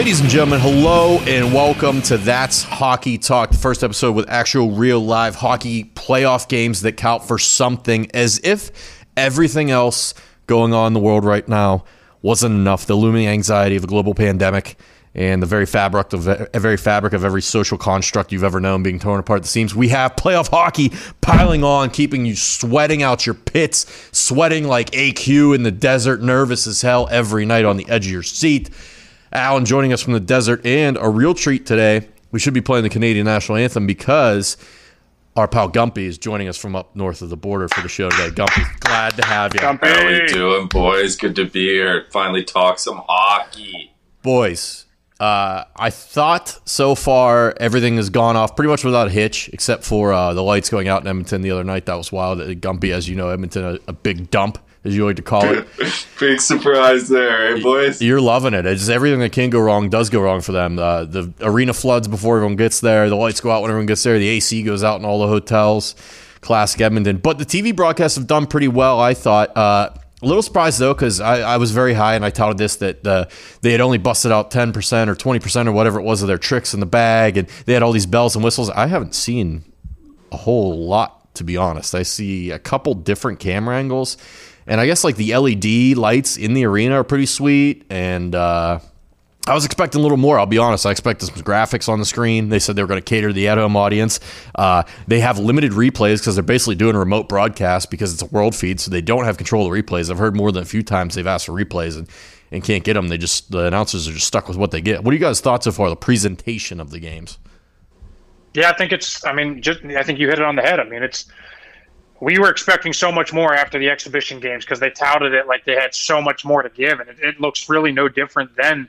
Ladies and gentlemen, hello and welcome to That's Hockey Talk, the first episode with actual real live hockey playoff games that count for something, as if everything else going on in the world right now wasn't enough. The looming anxiety of a global pandemic and the very fabric of fabric of every social construct you've ever known being torn apart at the seams. We have playoff hockey piling on, keeping you sweating out your pits, sweating like AQ in the desert, nervous as hell every night on the edge of your seat. Alan joining us from the desert, and a real treat today. We should be playing the Canadian national anthem because our pal Gumpy is joining us from up north of the border for the show today. Gumpy, glad to have you. Gumpy. How are you doing, boys? Good to be here. Finally talk some hockey. Boys, uh, I thought so far everything has gone off pretty much without a hitch, except for uh, the lights going out in Edmonton the other night. That was wild. Gumpy, as you know, Edmonton, a, a big dump as you like to call it. Big surprise there, eh, boys? You're loving it. It's everything that can go wrong does go wrong for them. Uh, the arena floods before everyone gets there. The lights go out when everyone gets there. The AC goes out in all the hotels. Classic Edmonton. But the TV broadcasts have done pretty well, I thought. Uh, a little surprised though, because I, I, was very high and I touted this that uh, they had only busted out 10% or 20% or whatever it was of their tricks in the bag, and they had all these bells and whistles. I haven't seen a whole lot, to be honest. I see a couple different camera angles and I guess like the LED lights in the arena are pretty sweet. And uh, I was expecting a little more. I'll be honest. I expected some graphics on the screen. They said they were going to cater to the at-home audience. Uh, they have limited replays because they're basically doing a remote broadcast because it's a world feed, so they don't have control of the replays. I've heard more than a few times they've asked for replays and, and can't get them. They just the announcers are just stuck with what they get. What are you guys' thoughts so far? The presentation of the games. Yeah, I think it's. I mean, just I think you hit it on the head. I mean, it's we were expecting so much more after the exhibition games because they touted it like they had so much more to give, and it, it, looks really no different than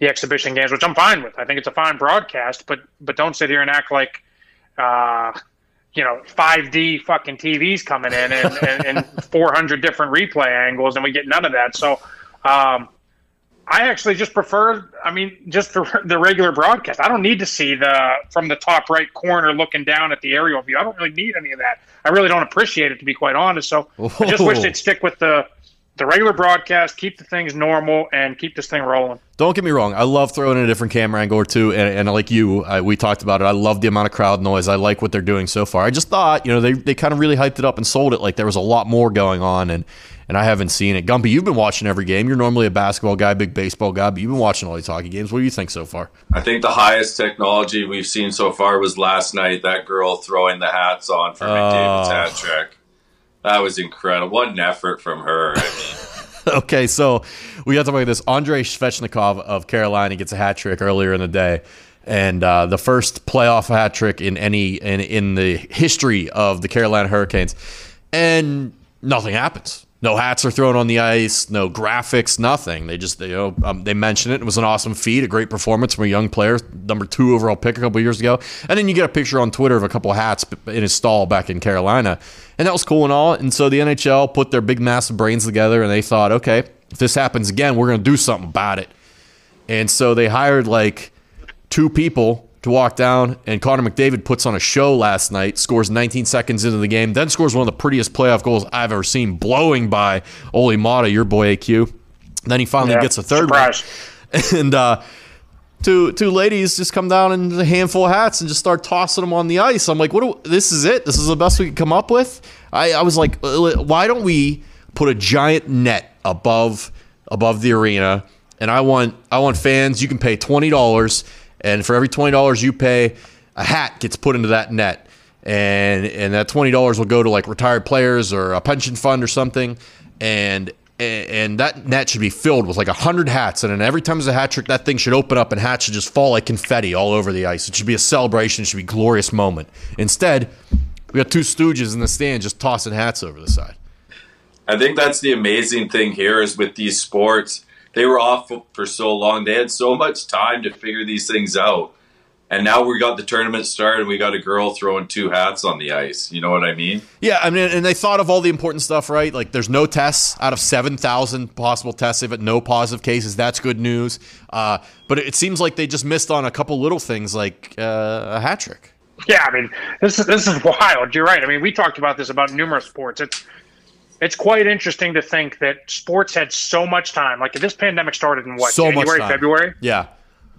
the exhibition games, which I'm fine with. I think it's a fine broadcast, but but don't sit here and act like, uh, you know, 5D fucking TVs coming in and, and, and 400 different replay angles, and we get none of that. So. Um, I actually just prefer, I mean, just the, the regular broadcast. I don't need to see the from the top right corner looking down at the aerial view. I don't really need any of that. I really don't appreciate it to be quite honest. So I just wish they'd stick with the the regular broadcast, keep the things normal, and keep this thing rolling. Don't get me wrong. I love throwing in a different camera angle or two, and, and like you, I, we talked about it. I love the amount of crowd noise. I like what they're doing so far. I just thought, you know, they, they kind of really hyped it up and sold it like there was a lot more going on, and and I haven't seen it. Gumpy, you've been watching every game. You're normally a basketball guy, big baseball guy, but you've been watching all these hockey games. What do you think so far? I think the highest technology we've seen so far was last night. That girl throwing the hats on for McDavid's uh, hat trick. That was incredible. What an effort from her. I mean. okay, so we got to talk about this. Andrei Svechnikov of Carolina gets a hat trick earlier in the day and uh, the first playoff hat trick in any in, in the history of the Carolina Hurricanes, and nothing happens. No hats are thrown on the ice, no graphics, nothing. They just, you know, um, they mentioned it. It was an awesome feat, a great performance from a young player, number two overall pick a couple years ago. And then you get a picture on Twitter of a couple hats in his stall back in Carolina, and that was cool and all. And so the NHL put their big, massive brains together, and they thought, okay, if this happens again, we're going to do something about it. And so they hired like two people to walk down, and Connor McDavid puts on a show last night, scores 19 seconds into the game, then scores one of the prettiest playoff goals I've ever seen, blowing by Olli Maatta, your boy AQ. Then he finally yeah, gets a third surprise. one. And uh, two two ladies just come down in a handful of hats and just start tossing them on the ice. I'm like, what? Do, this is it. This is the best we could come up with. I, I was like, why don't we put a giant net above above the arena? And I want I want fans. You can pay twenty dollars and for every twenty dollars you pay, a hat gets put into that net, and and that twenty dollars will go to like retired players or a pension fund or something, and and that net should be filled with like a hundred hats, and then every time there's a hat trick, that thing should open up and hats should just fall like confetti all over the ice. It should be a celebration. It should be a glorious moment. Instead, we got two stooges in the stand just tossing hats over the side. I think that's the amazing thing here is with these sports they were off for so long. They had so much time to figure these things out. And now we got the tournament started and we got a girl throwing two hats on the ice. You know what I mean? Yeah, I mean, and they thought of all the important stuff, right? Like there's no tests out of 7,000 possible tests. They've had no positive cases. That's good news. Uh, but it seems like they just missed on a couple little things like uh, a hat trick. Yeah, I mean, this is this is wild. You're right. I mean, we talked about this about numerous sports. It's it's quite interesting to think that sports had so much time. Like this pandemic started in what so January, February. Yeah.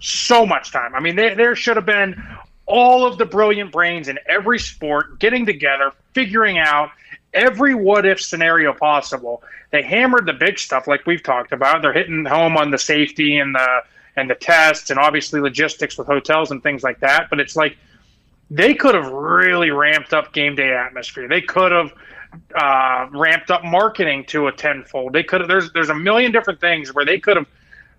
so much time. I mean, there, there should have been all of the brilliant brains in every sport getting together, figuring out every what if scenario possible. They hammered the big stuff like we've talked about. They're hitting home on the safety and the and the tests and obviously logistics with hotels and things like that. But it's like they could have really ramped up game day atmosphere. They could have uh, ramped up marketing to a tenfold. They could have. There's there's a million different things where they could have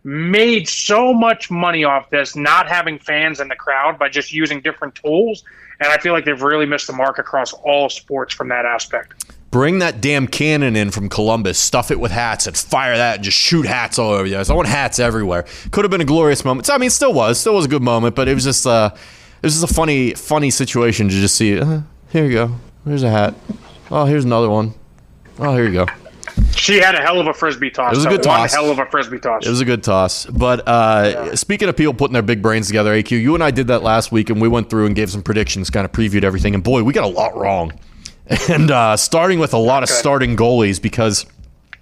made so much money off this, not having fans in the crowd by just using different tools. And I feel like they've really missed the mark across all sports from that aspect. Bring that damn cannon in from Columbus, stuff it with hats, and fire that, and just shoot hats all over the place. I want hats everywhere. Could have been a glorious moment. I mean, it still was, still was a good moment, but it was just, uh, it was just a funny, funny situation to just see. Uh, here you go. Here's a hat. Oh, here's another one. Oh, here you go. She had a hell of a frisbee toss. It was a good toss. hell of a frisbee toss. It was a good toss. But uh, Yeah. speaking of people putting their big brains together, AQ, you and I did that last week, and we went through and gave some predictions, kind of previewed everything. And boy, we got a lot wrong. And uh, starting with a lot of starting goalies because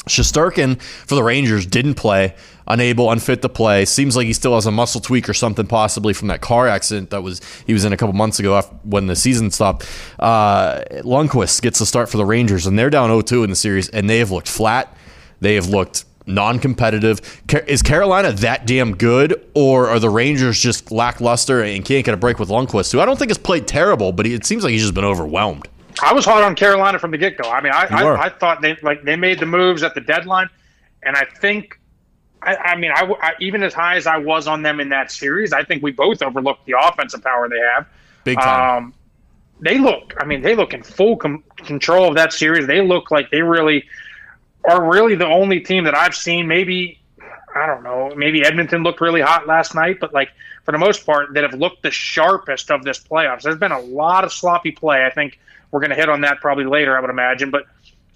Shesterkin for the Rangers didn't play, unable, unfit to play. Seems like he still has a muscle tweak or something, possibly from that car accident that was he was in a couple months ago after, when the season stopped. Uh, Lundqvist gets the start for the Rangers, and they're down 0-2 in the series, and they have looked flat. They have looked non-competitive. Is Carolina that damn good, or are the Rangers just lackluster and can't get a break with Lundqvist, who I don't think has played terrible, but he, it seems like he's just been overwhelmed. I was hot on Carolina from the get go. I mean, I, I, I thought they like they made the moves at the deadline, and I think, I, I mean, I, I- even as high as I was on them in that series, I think we both overlooked the offensive power they have. Big time. Um, they look. I mean, they look in full com- control of that series. They look like they really are really the only team that I've seen. Maybe I don't know. Maybe Edmonton looked really hot last night, but like for the most part, that have looked the sharpest of this playoffs. There's been a lot of sloppy play. I think we're going to hit on that probably later. I would imagine, but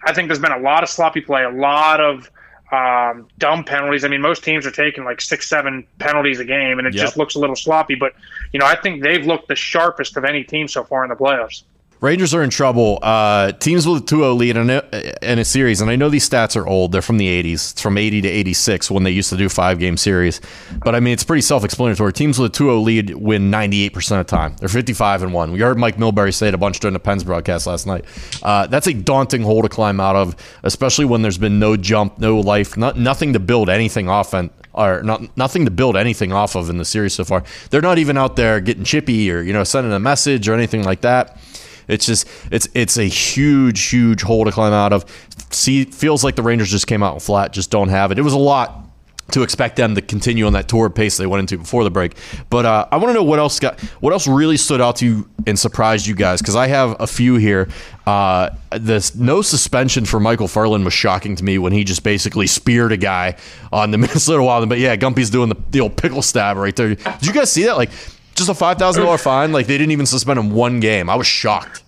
I think there's been a lot of sloppy play, a lot of um, dumb penalties. I mean, most teams are taking like six, seven penalties a game, and it Yep. just looks a little sloppy. But you know, I think they've looked the sharpest of any team so far in the playoffs. Rangers are in trouble. Uh, teams with a 2-0 lead in a, in a series, and I know these stats are old. They're from the 80s. It's from 80 to 86 when they used to do five-game series. But, I mean, it's pretty self-explanatory. Teams with a 2-0 lead win 98% of the time. They're 55 and 1. We heard Mike Milbury say it a bunch during the Pens broadcast last night. Uh, that's a daunting hole to climb out of, especially when there's been no jump, no life, not, nothing to build anything off and or not nothing to build anything off of in the series so far. They're not even out there getting chippy or you know sending a message or anything like that. It's just it's it's a huge huge hole to climb out of. See, feels like the Rangers just came out flat, just don't have it. It was a lot to expect them to continue on that torrid pace they went into before the break. But uh, I want to know what else got what else really stood out to you and surprised you guys because I have a few here. Uh, this no suspension for Michael Ferland was shocking to me when he just basically speared a guy on the Minnesota Wild. But yeah, Gumpy's doing the, the old pickle stab right there. Did you guys see that? Like just a five thousand dollar fine. Like they didn't even suspend him one game. I was shocked.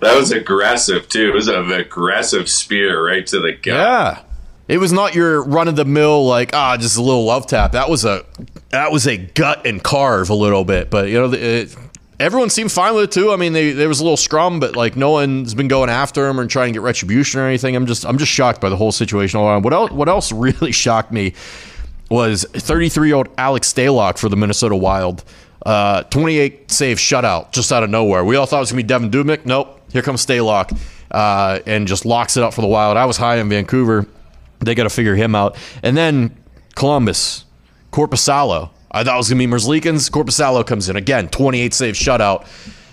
That was aggressive too. It was an aggressive spear right to the gut. Yeah. It was not your run of the mill like ah just a little love tap. That was a that was a gut and carve a little bit. But you know it, everyone seemed fine with it too. I mean they, there was a little scrum, but like no one's been going after him or trying to get retribution or anything. I'm just I'm just shocked by the whole situation all around. What else what else really shocked me was 33 year old Alex Stalock for the Minnesota Wild. Uh, 28 save shutout just out of nowhere. We all thought it was going to be Devan Dubnyk. Nope. Here comes Stalock uh, and just locks it up for the Wild. I was high in Vancouver. They got to figure him out. And then Columbus, Korpisalo. I thought it was going to be Merzlikins. Korpisalo comes in again, 28 save shutout,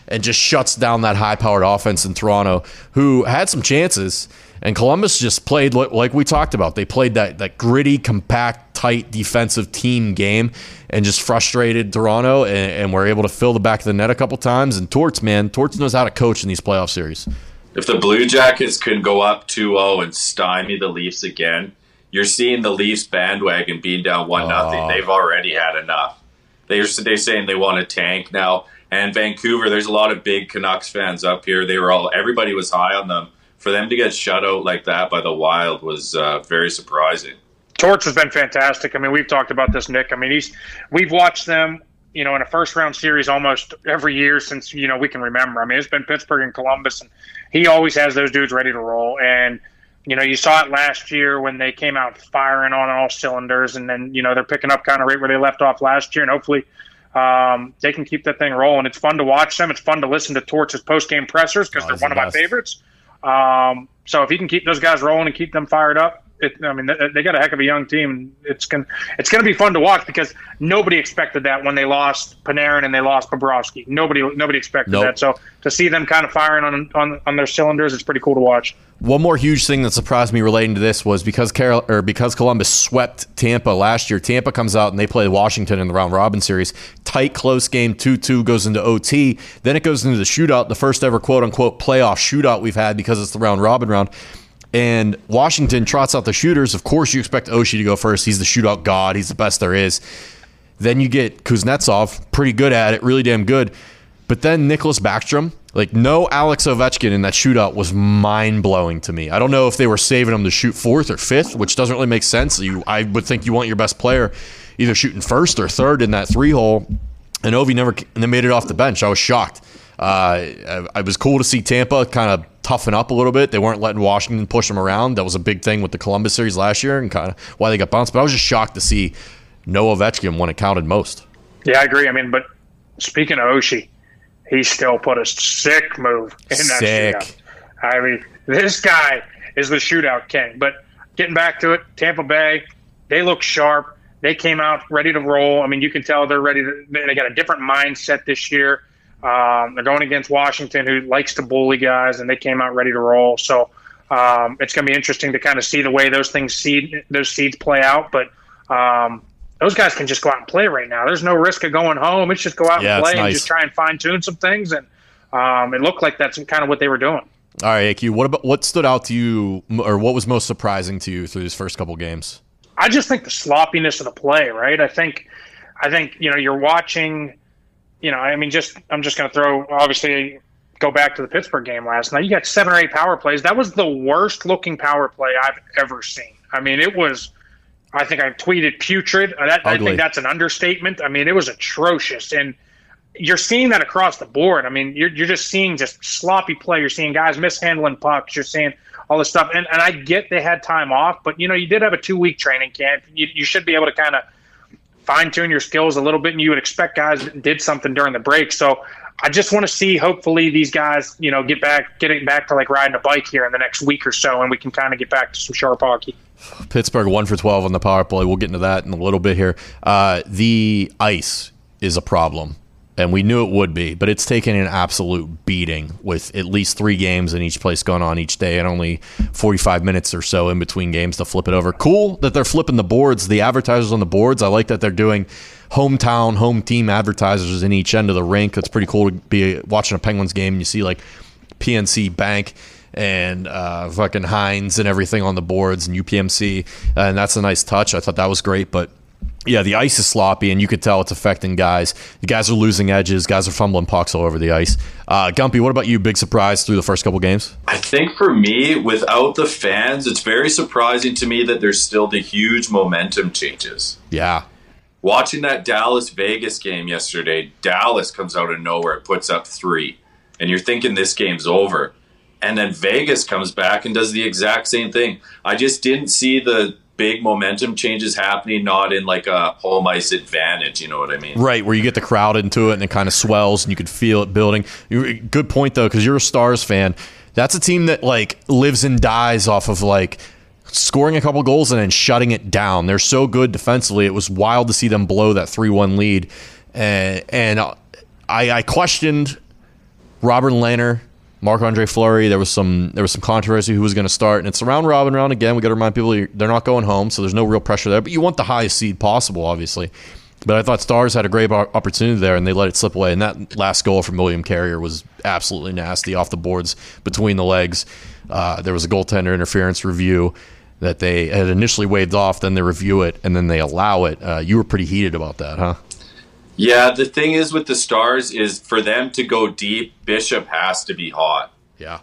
and just shuts down that high powered offense in Toronto, who had some chances. And Columbus just played like we talked about. They played that, that gritty, compact, tight defensive team game and just frustrated Toronto and, and were able to fill the back of the net a couple times. And Torts, man, Torts knows how to coach in these playoff series. If the Blue Jackets can go up 2-0 and stymie the Leafs again, you're seeing the Leafs bandwagon being down one nothing. Oh. They've already had enough. They're they're saying they want to tank now. And Vancouver, there's a lot of big Canucks fans up here. They were all everybody was high on them. For them to get shut out like that by the Wild was uh, very surprising. Torts has been fantastic. I mean, we've talked about this, Nick. I mean, he's we've watched them, you know, in a first round series almost every year since you know we can remember. I mean, it's been Pittsburgh and Columbus, and he always has those dudes ready to roll. And you know, you saw it last year when they came out firing on all cylinders, and then you know they're picking up kind of right where they left off last year, and hopefully um, they can keep that thing rolling. It's fun to watch them. It's fun to listen to Torts' post game pressers because Oh, they're one the of my favorites. Um, so if he can keep those guys rolling and keep them fired up, it, I mean, they, they got a heck of a young team. It's going it's to be fun to watch because nobody expected that when they lost Panarin and they lost Bobrovsky. Nobody nobody expected Nope. that. So to see them kind of firing on, on on their cylinders, it's pretty cool to watch. One more huge thing that surprised me relating to this was because Carol or because Columbus swept Tampa last year. Tampa comes out and they play Washington in the round robin series. Tight, close game, two two goes into OT. Then it goes into the shootout, the first ever quote unquote playoff shootout we've had because it's the round robin round. And Washington trots out the shooters. Of course, you expect Oshie to go first. He's the shootout god. He's the best there is. Then you get Kuznetsov, pretty good at it, really damn good. But then Nicklas Backstrom, like no Alex Ovechkin in that shootout was mind blowing to me. I don't know if they were saving him to shoot fourth or fifth, which doesn't really make sense. You, I would think you want your best player either shooting first or third in that three hole. And Ovi never made it off the bench. I was shocked. Uh, I, I was cool to see Tampa kind of toughen up a little bit. They weren't letting Washington push them around. That was a big thing with the Columbus series last year and kind of why they got bounced. But I was just shocked to see no Ovechkin when it counted most. Yeah, I agree. I mean, but speaking of Oshie, he still put a sick move in that Sick. shootout. I mean, this guy is the shootout king. But getting back to it, Tampa Bay, they look sharp. They came out ready to roll. I mean, you can tell they're ready to. They got a different mindset this year. Um, they're going against Washington, who likes to bully guys, and they came out ready to roll. So um, it's going to be interesting to kind of see the way those things seed those seeds play out. But um, those guys can just go out and play right now. There's no risk of going home. It's just go out Yeah, and play and just try and fine tune some things. And um, it looked like that's kind of what they were doing. All right, AQ. What about what stood out to you, or what was most surprising to you through these first couple games? I just think the sloppiness of the play, right? I think, I think you know, you're watching. You know, I mean, just I'm just going to throw obviously go back to the Pittsburgh game last night. You got seven or eight power plays. That was the worst looking power play I've ever seen. I mean, it was. I think I tweeted putrid. Uh, That, I think that's an understatement. I mean, it was atrocious, and you're seeing that across the board. I mean, you're, you're just seeing just sloppy play. You're seeing guys mishandling pucks. You're seeing all this stuff. And, and I get they had time off, but, you know, you did have a two week training camp. You, you should be able to kind of fine tune your skills a little bit, and you would expect guys that did something during the break. So I just want to see, hopefully, these guys, you know, get back, getting back to like riding a bike here in the next week or so, and we can kind of get back to some sharp hockey. Pittsburgh one for twelve on the power play. We'll get into that in a little bit here. Uh, the ice is a problem, and we knew it would be, but it's taken an absolute beating with at least three games in each place going on each day, and only forty-five minutes or so in between games to flip it over. Cool that they're flipping the boards, the advertisers on the boards. I like that they're doing hometown, home team advertisers in each end of the rink. It's pretty cool to be watching a Penguins game and you see like PNC Bank and uh, fucking Heinz and everything on the boards and UPMC, and that's a nice touch. I thought that was great, but yeah, the ice is sloppy, and you could tell it's affecting guys. The guys are losing edges. Guys are fumbling pucks all over the ice. Uh, Gumpy, what about you? Big surprise through the first couple games? I think for me, without the fans, it's very surprising to me that there's still the huge momentum changes. Yeah, Watching that Dallas Vegas game yesterday, Dallas comes out of nowhere, puts up three, and you're thinking this game's over. And then Vegas comes back and does the exact same thing. I just didn't see the big momentum changes happening, not in like a home ice advantage, you know what I mean? right. Where you get the crowd into it, and it kind of swells, and you can feel it building. Good point though, because you're a Stars fan. That's a team that like lives and dies off of like scoring a couple goals and then shutting it down. They're so good defensively. It was wild to see them blow that 3 1 lead. And, and I, I questioned Robin Lehner, Marc Andre Fleury. There was some there was some controversy who was going to start, and it's a round robin round again. We got to remind people they're not going home, so there's no real pressure there. But you want the highest seed possible, obviously. But I thought Stars had a great opportunity there, and they let it slip away. And that last goal from William Carrier was absolutely nasty off the boards between the legs. Uh, there was a goaltender interference review that they had initially waved off, then they review it, and then they allow it. Uh, you were pretty heated about that, huh? Yeah, the thing is with the Stars is for them to go deep, Bishop has to be hot. Yeah.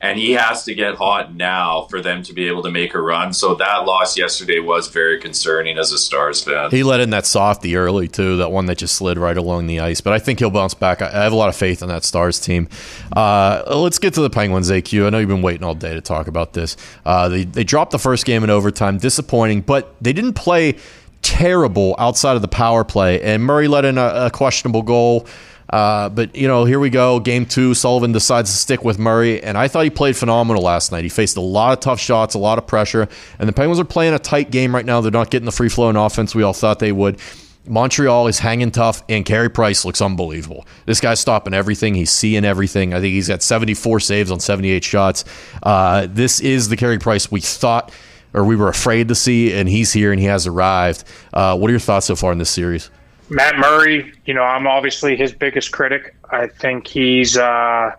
and he has to get hot now for them to be able to make a run. So that loss yesterday was very concerning as a Stars fan. He let in that softy early too, that one that just slid right along the ice. But I think he'll bounce back. I have a lot of faith in that Stars team. Uh, let's get to the Penguins, AQ. I know you've been waiting all day to talk about this. Uh, they they dropped the first game in overtime, disappointing, but they didn't play terrible outside of the power play. And Murray let in a, a questionable goal. Uh, but you know, here we go. Game two, Sullivan decides to stick with Murray, and I thought he played phenomenal last night. He faced a lot of tough shots, a lot of pressure, and the Penguins are playing a tight game right now. They're not getting the free flowing offense we all thought they would. Montreal is hanging tough, and Carey Price looks unbelievable. This guy's stopping everything. He's seeing everything. I think he's got 74 saves on 78 shots. Uh, this is the Carey Price we thought or we were afraid to see, and he's here and he has arrived. Uh, what are your thoughts so far in this series? Matt Murray, you know, I'm obviously his biggest critic. I think he's uh,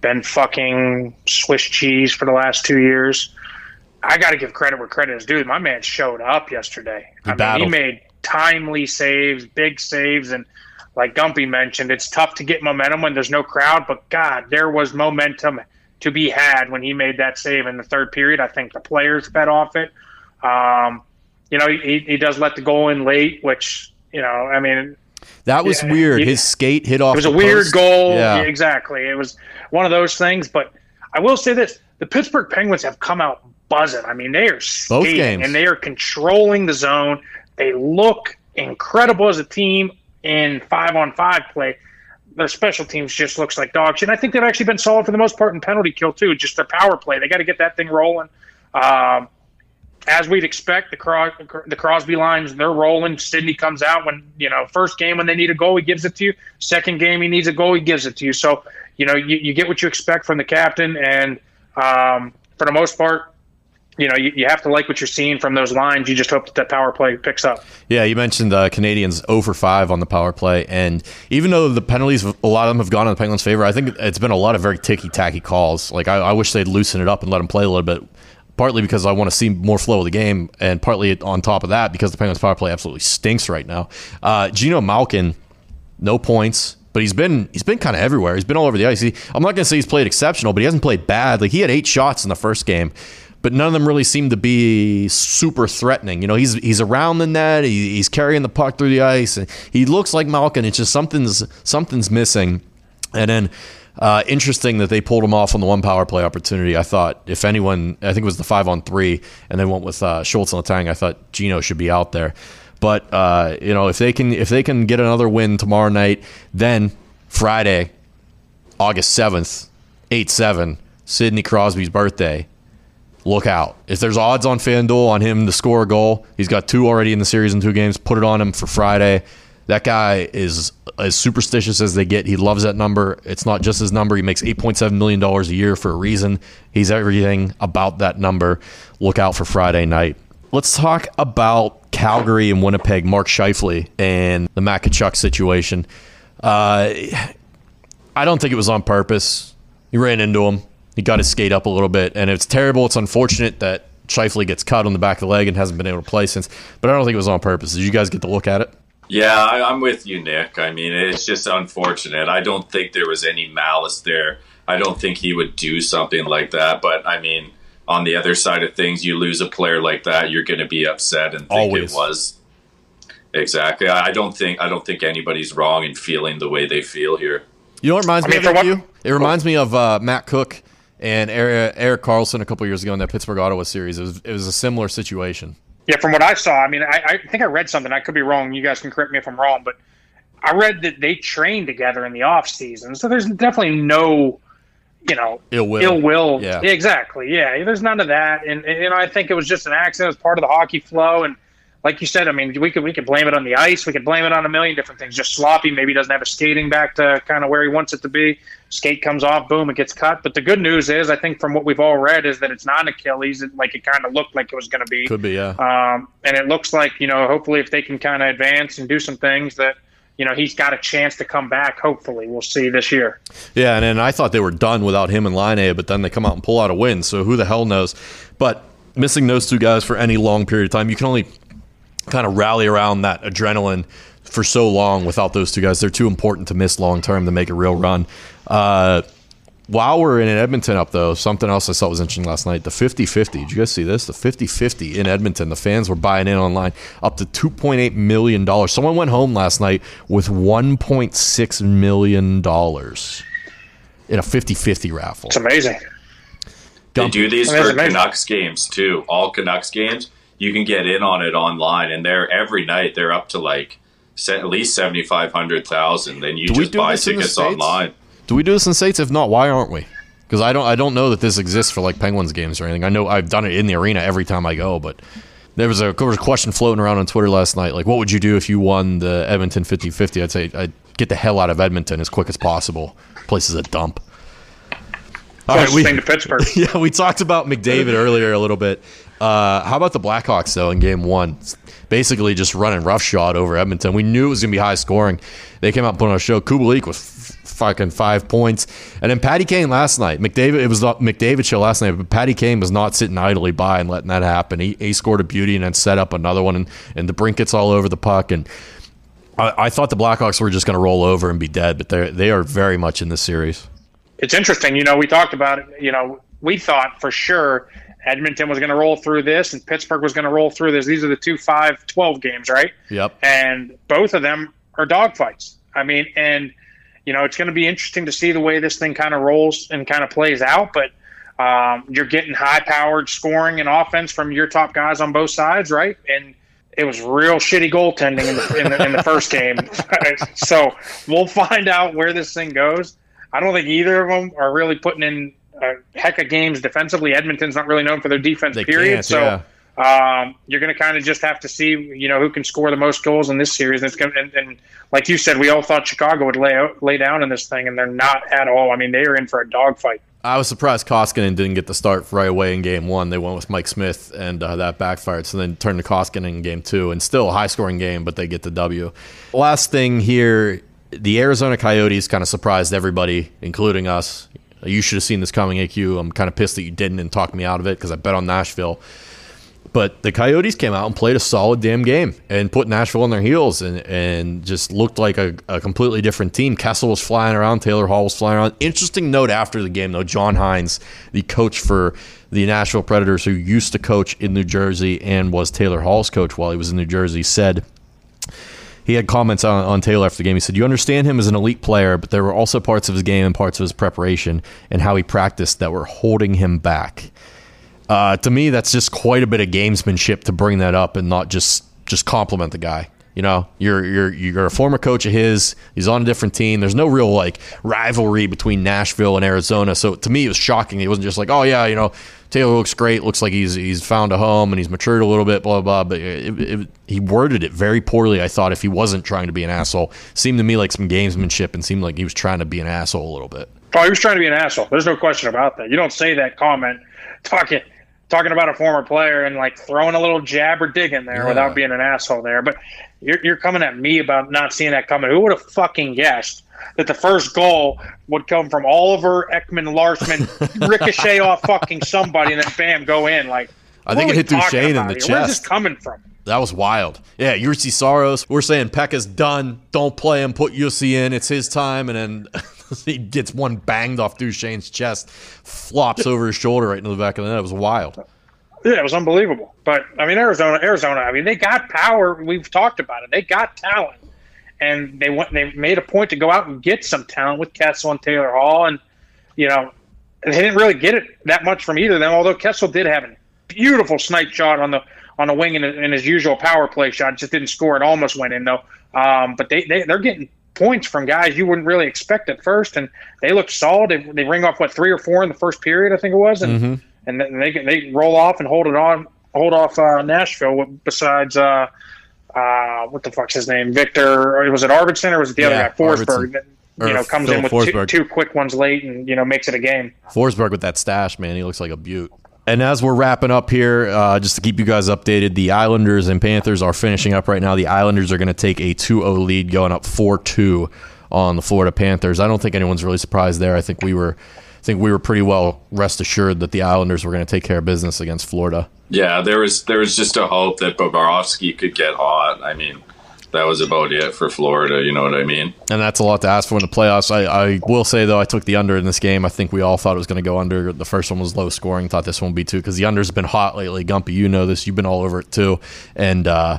been fucking Swiss cheese for the last two years. I got to give credit where credit is due. My man showed up yesterday. He I mean, he made timely saves, big saves, and like Gumpy mentioned, it's tough to get momentum when there's no crowd. But God, there was momentum to be had when he made that save in the third period. I think the players fed off it. Um, you know, he, he does let the goal in late, which you know, I mean, that was yeah, weird. He, His skate hit off. It was a weird post. goal. Yeah. yeah. exactly. It was one of those things. But I will say this: the Pittsburgh Penguins have come out buzzing. I mean, they are skating and they are controlling the zone. They look incredible as a team in five on five play. Their special teams just looks like dog shit. And I think they've actually been solid for the most part in penalty kill too. Just their power play. They got to get that thing rolling. Um, as we'd expect, the Cros- the Crosby lines they're rolling. Sidney comes out when you know first game when they need a goal, he gives it to you. Second game he needs a goal, he gives it to you. So you know you, you get what you expect from the captain, and um, for the most part, you know you, you have to like what you're seeing from those lines. You just hope that that power play picks up. Yeah, you mentioned the Canadiens 0 for 5 on the power play, and even though the penalties, a lot of them have gone in the Penguins' favor, I think it's been a lot of very ticky tacky calls. Like I, I wish they'd loosen it up and let them play a little bit partly because I want to see more flow of the game, and partly on top of that because the Penguins power play absolutely stinks right now. Uh, Geno Malkin, no points, but he's been he's been kind of everywhere. He's been all over the ice. He, I'm not going to say he's played exceptional, but he hasn't played bad. Like he had eight shots in the first game. But none of them really seem to be super threatening. You know, he's he's around the net. He, he's carrying the puck through the ice, and he looks like Malkin. It's just something's something's missing. And then uh, interesting that they pulled him off on the one power play opportunity. I thought if anyone, I think it was the five on three, and they went with uh, Schultz and Letang. I thought Geno should be out there. But uh, you know, if they can if they can get another win tomorrow night, then Friday, August seventh, eight seven, Sidney Crosby's birthday. Look out! If there's odds on FanDuel on him to score a goal, he's got two already in the series in two games. Put it on him for Friday. That guy is as superstitious as they get. He loves that number. It's not just his number. He makes $8.7 million a year for a reason. He's everything about that number. Look out for Friday night. Let's talk about Calgary and Winnipeg, Mark Scheifele and the Matt Tkachuk situation. Uh, I don't think it was on purpose. He ran into him. He got his skate up a little bit, and it's terrible. It's unfortunate that Scheifele gets cut on the back of the leg and hasn't been able to play since. But I don't think it was on purpose. Did you guys get to look at it? Yeah, I, am with you, Nick. I mean, it's just unfortunate. I don't think there was any malice there. I don't think he would do something like that. But I mean, on the other side of things, you lose a player like that, you're going to be upset and think Always. it was exactly. I don't think I don't think anybody's wrong in feeling the way they feel here. You know what reminds I mean, me of you? It reminds me of uh, Matt Cooke and Erik Karlsson a couple years ago in that Pittsburgh Ottawa series. It was, it was a similar situation. Yeah, from what I saw, I mean, I, I, think I read something. I could be wrong. You guys can correct me if I'm wrong, but I read that they train together in the off season. So there's definitely no, you know, ill will. Ill will. Yeah. Exactly. Yeah. There's none of that. And, and, you know, I think it was just an accident. It was part of the hockey flow. And like you said, I mean, we could we could blame it on the ice. We could blame it on a million different things. Just sloppy. Maybe doesn't have a skating back to kind of where he wants it to be. Skate comes off, boom, it gets cut. But the good news is, I think from what we've all read, is that it's not an Achilles. Like it kind of looked like it was going to be. Could be, yeah. Um, and it looks like you know, hopefully, if they can kind of advance and do some things that you know he's got a chance to come back. Hopefully, we'll see this year. Yeah, and, and I thought they were done without him and Laine, but then they come out and pull out a win. So who the hell knows? But missing those two guys for any long period of time, you can only kind of rally around that adrenaline for so long without those two guys. They're too important to miss long term to make a real run. Uh, while we're in Edmonton up though, something else I saw was interesting last night. The 50-50. Did you guys see this? The 50-50 in Edmonton. The fans were buying in online up to 2.8 million dollars. Someone went home last night with 1.6 million dollars in a 50-50 raffle. It's amazing. They do these for Canucks games too. All Canucks games, you can get in on it online, and they're every night they're up to like at least seventy five hundred thousand. Then you do just buy tickets online. Do we do this in states? If not, why aren't we? Because I don't I don't know that this exists for like Penguins games or anything. I know I've done it in the arena every time I go, but there was a, there was a question floating around on Twitter last night. Like, what would you do if you won the Edmonton 50-50? I'd say I'd get the hell out of Edmonton as quick as possible. Place is a dump. All right, we, to Pittsburgh. Yeah, we talked about McDavid earlier a little bit. Uh, how about the Blackhawks though in Game One? Basically, just running roughshod over Edmonton. We knew it was going to be high scoring. They came out and put on a show. Kubalik was fucking five points. And then Patty Kane last night. McDavid, it was the McDavid show last night, but Patty Kane was not sitting idly by and letting that happen. He, he scored a beauty and then set up another one, and, and DeBrincat's all over the puck. And I, I thought the Blackhawks were just going to roll over and be dead, but they they are very much in this series. It's interesting. You know, we talked about it. You know, we thought for sure Edmonton was going to roll through this and Pittsburgh was going to roll through this. These are the two 5 12 games, right? Yep. And both of them are dogfights. I mean, and you know, it's going to be interesting to see the way this thing kind of rolls and kind of plays out. But um, you're getting high powered scoring and offense from your top guys on both sides, right? And it was real shitty goaltending in the, in the, in the first game. so we'll find out where this thing goes. I don't think either of them are really putting in a heck of games defensively. Edmonton's not really known for their defense, they period. So yeah. Um, you're going to kind of just have to see, you know, who can score the most goals in this series. And, it's gonna, and, and like you said, we all thought Chicago would lay out, lay down in this thing, and they're not at all. I mean, they are in for a dogfight. I was surprised Koskinen didn't get the start right away in game one. They went with Mike Smith, and uh, that backfired. So then turned to Koskinen in game two, and still a high scoring game, but they get the W. Last thing here the Arizona Coyotes kind of surprised everybody, including us. You should have seen this coming, AQ. I'm kind of pissed that you didn't and talked me out of it because I bet on Nashville. But the Coyotes came out and played a solid damn game and put Nashville on their heels and, and just looked like a, a completely different team. Kessel was flying around, Taylor Hall was flying around. Interesting note after the game, though, John Hynes, the coach for the Nashville Predators, who used to coach in New Jersey and was Taylor Hall's coach while he was in New Jersey, said he had comments on, on Taylor after the game. He said, You understand him as an elite player, but there were also parts of his game and parts of his preparation and how he practiced that were holding him back. Uh, to me, that's just quite a bit of gamesmanship to bring that up and not just just compliment the guy. You know, you're you're you're a former coach of his. He's on a different team. There's no real like rivalry between Nashville and Arizona. So to me, it was shocking. He wasn't just like, oh yeah, you know, Taylor looks great. Looks like he's he's found a home and he's matured a little bit. Blah blah. But it, it, he worded it very poorly. I thought if he wasn't trying to be an asshole, seemed to me like some gamesmanship and seemed like he was trying to be an asshole a little bit. Oh, he was trying to be an asshole. There's no question about that. You don't say that comment talking talking about a former player and like throwing a little jab or dig in there yeah. without being an asshole there. But you're, you're coming at me about not seeing that coming. Who would have fucking guessed that the first goal would come from Oliver Ekman-Larsson, ricochet off fucking somebody, and then bam, go in? Like, I think it hit Duchene in the here? chest. Where's this coming from? That was wild. Yeah, Juuse Saros. We're saying Pekka's done. Don't play him. Put Juuse in. It's his time. And then he gets one banged off Duchene's chest, flops over his shoulder right into the back of the net. It was wild. Yeah, it was unbelievable. But I mean, Arizona, Arizona. I mean, they got power. We've talked about it. They got talent, and they went. They made a point to go out and get some talent with Kessel and Taylor Hall, and you know, they didn't really get it that much from either of them. Although Kessel did have a beautiful snipe shot on the on the wing in, in his usual power play shot, just didn't score. It almost went in though. Um, but they, they they're getting points from guys you wouldn't really expect at first, and they look solid. They, they ring off what three or four in the first period, I think it was, and mm-hmm. and they they roll off and hold it on, hold off uh, Nashville. Besides, uh, uh, what the fuck's his name? Viktor? was it Arvidsson or was it the yeah, other guy? Forsberg. That, you know, comes Phil in with two, two, quick ones late and you know makes it a game. Forsberg with that stash, man, he looks like a beaut. And as we're wrapping up here, uh, just to keep you guys updated, the Islanders and Panthers are finishing up right now. The Islanders are going to take a 2 0 lead, going up 4 2 on the Florida Panthers. I don't think anyone's really surprised there. I think we were. I think we were pretty well rest assured that the Islanders were going to take care of business against Florida. Yeah, there was there was just a hope that Bobrovsky could get hot. I mean, that was about it for Florida. You know what I mean? And that's a lot to ask for in the playoffs. I, I will say though, I took the under in this game. I think we all thought it was going to go under. The first one was low scoring. Thought this one would be too because the under's been hot lately. Gumpy, you know this. You've been all over it too, and uh,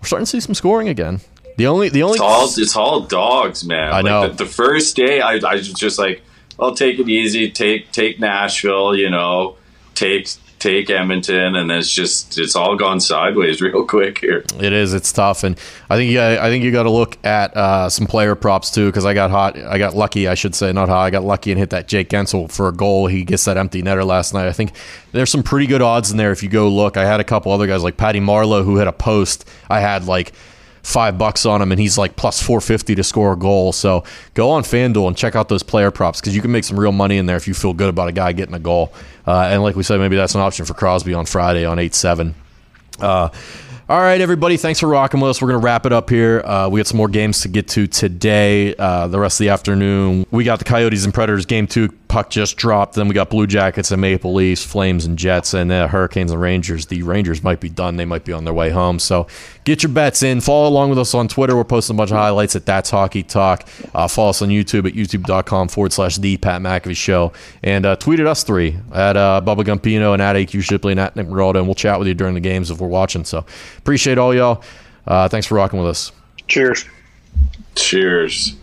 we're starting to see some scoring again. The only, the only, It's all it's all dogs, man. I Like, know. The, the first day, I I was just like, I'll take it easy. Take take Nashville. You know, take take Edmonton, and it's just it's all gone sideways real quick here. It is. It's tough, and I think you. I think you got to look at uh, some player props too, because I got hot. I got lucky, I should say, not hot. I got lucky and hit that Jake Guentzel for a goal. He gets that empty netter last night. I think there's some pretty good odds in there if you go look. I had a couple other guys like Patty Marleau who hit a post. I had like five bucks on him, and he's like plus four fifty to score a goal. So go on FanDuel and check out those player props because you can make some real money in there if you feel good about a guy getting a goal. Uh, and like we said, maybe that's an option for Crosby on Friday on eight seven. Uh, all right, everybody. Thanks for rocking with us. We're going to wrap it up here. Uh, we got some more games to get to today. Uh, the rest of the afternoon, we got the Coyotes and Predators game two. Puck just dropped. Then we got Blue Jackets and Maple Leafs, Flames and Jets, and uh, Hurricanes and Rangers. The Rangers might be done. They might be on their way home. So get your bets in. Follow along with us on Twitter. We're posting a bunch of highlights at That's Hockey Talk. Uh, follow us on YouTube at youtube.com forward slash The Pat McAfee Show. And uh, tweet at us three at uh, Bubba Gumpino and at AQ Shipley and at Nick Meraldo. And we'll chat with you during the games if we're watching. So appreciate all y'all. Uh, thanks for rocking with us. Cheers. Cheers.